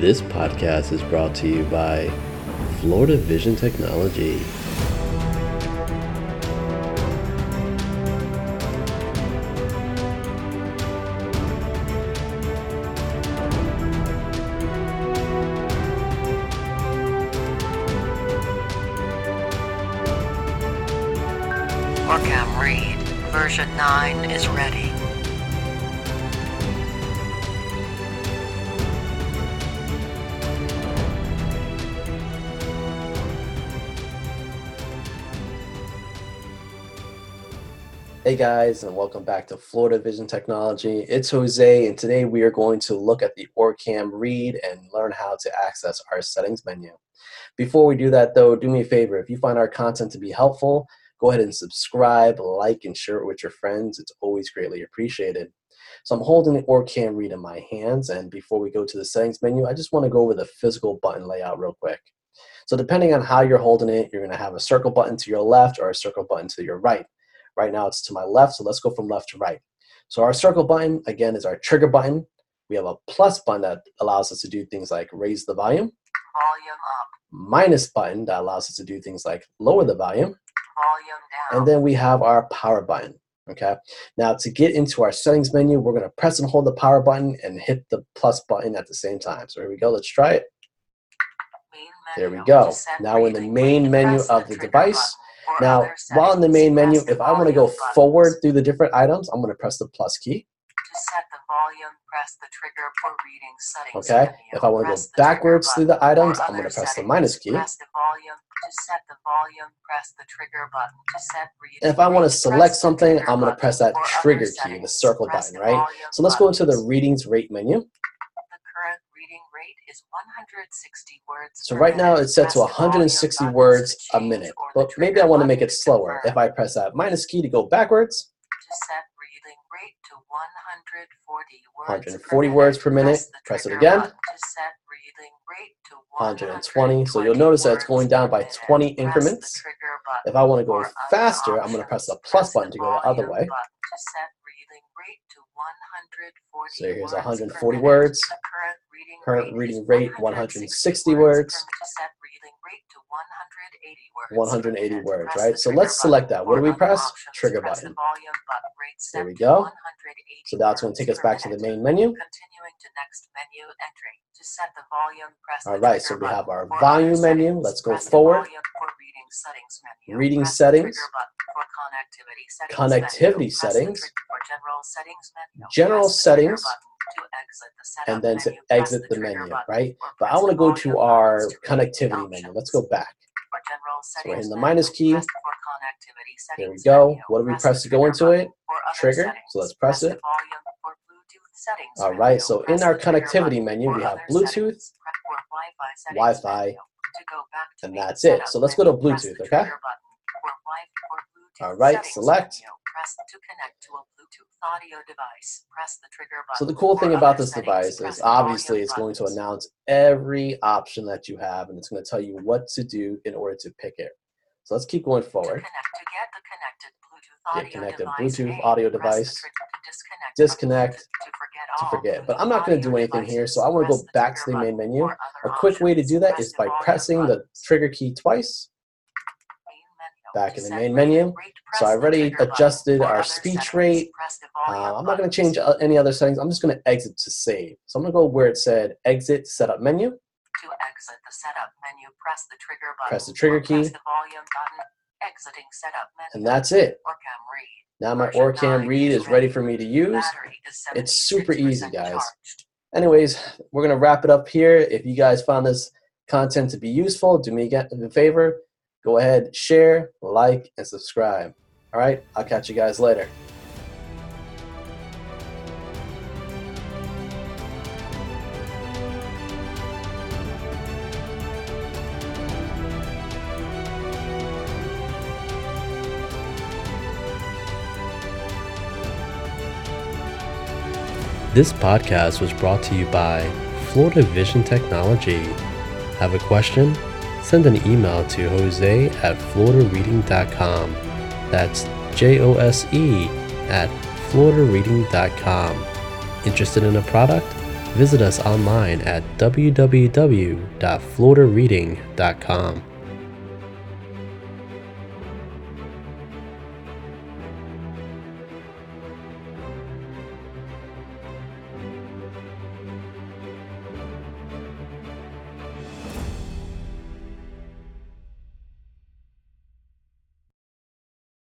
This podcast is brought to you by Florida Vision Technology. Orcam Read, version 9 is ready. Hey guys, and welcome back to Florida Vision Technology. It's Jose, and today we are going to look at the OrCam read and learn how to access our settings menu. Before we do that, though, do me a favor. If you find our content to be helpful, go ahead and subscribe, like, and share it with your friends. It's always greatly appreciated. So I'm holding the OrCam read in my hands, and before we go to the settings menu, I just want to go over the physical button layout real quick. So depending on how you're holding it, you're going to have a circle button to your left or a circle button to your right. Right now it's to my left, so let's go from left to right. So our circle button, again, is our trigger button. We have a plus button that allows us to do things like raise the volume. Volume up, Minus button that allows us to do things like lower the volume. volume down. And then we have our power button. Okay. Now to get into our settings menu, we're going to press and hold the power button and hit the plus button at the same time. So here we go. Let's try it. There we go. Now we're in the main menu of the device. Now, while in the main menu, the if I want to go buttons. forward through the different items, I'm going to press the plus key. To set the volume, press the trigger for reading settings Okay. menu. If I want to go the backwards through the items, I'm going to press the minus key. Press the volume. To set the volume, press the trigger button. To set breathing And if I want to select something, I'm going to press that trigger key, the circle press button, right? So let's go into the readings rate menu. Reading rate is 160 words. So right now it's set to Press the volume 160 words a minute. But maybe I want to make it slower. If I press that minus key to go backwards, To set breathing rate to 140 words 140 words per minute. the Press it again. To set breathing rate to 120. So you'll notice that it's going down by 20 increments. If I want to go faster, I'm going to press the plus button to go the other way. Breathing rate to 140 So here's words 140 minute. words. The current reading Current rate reading rate 160 words. per minute. To set breathing rate to 180 words. 180 minute. words, right? So let's select that. What do we press? Trigger button. There we go. So that's going to take us back to the main menu. Continuing to next menu entry. To set the volume, press All right, so we have our volume menu. Let's go forward. for reading settings menu. Reading settings. trigger button for connectivity settings Connectivity menu. Press the settings. trigger for general settings menu. General the settings. To exit the And then to menu, exit the trigger menu, right? But I want to go to our buttons to read connectivity menu. Let's go back. So we're hitting the minus key. There we go. What do we Press to go into it? Trigger. So let's press it. volume for Bluetooth settings All right, so in our connectivity menu, we have Bluetooth, settings, press for Wi-Fi settings Wi-Fi, menu. To go back to and that's it. So let's go to the Bluetooth, okay? trigger button. For Wi- for Bluetooth All right, select. Press to connect to a Bluetooth audio device. Press the trigger button. So the cool thing about this settings, device is obviously it's going to announce every option that you have and it's going to tell you what to do in order to pick it. So let's keep going To forward. connect to get the connected Bluetooth Get audio connected device Bluetooth name, audio device. disconnect Disconnect to forget to forget. But I'm not going to do anything here, so I want to go back to the main menu. A quick way to do that is by pressing the trigger key twice. Back in the main menu. So I already adjusted our speech rate. Uh, I'm not going to change any other settings. I'm just going to exit to save. So I'm going to go where it said exit setup menu. To exit the setup menu, press the trigger button. Press the trigger or press key. the volume button. Exiting setup menu. And that's it. Now my OrCam read is ready. for me to use. It's super easy, guys. Anyways, we're going to wrap it up here. If you guys found this content to be useful, do me a favor. Go ahead, share, like, and subscribe. All right, I'll catch you guys later. This podcast was brought to you by Florida Vision Technology. Have a question? Send an email to jose at floridareading.com. That's J O S E at floridareading.com. Interested in a product? Visit us online at www.floridareading.com.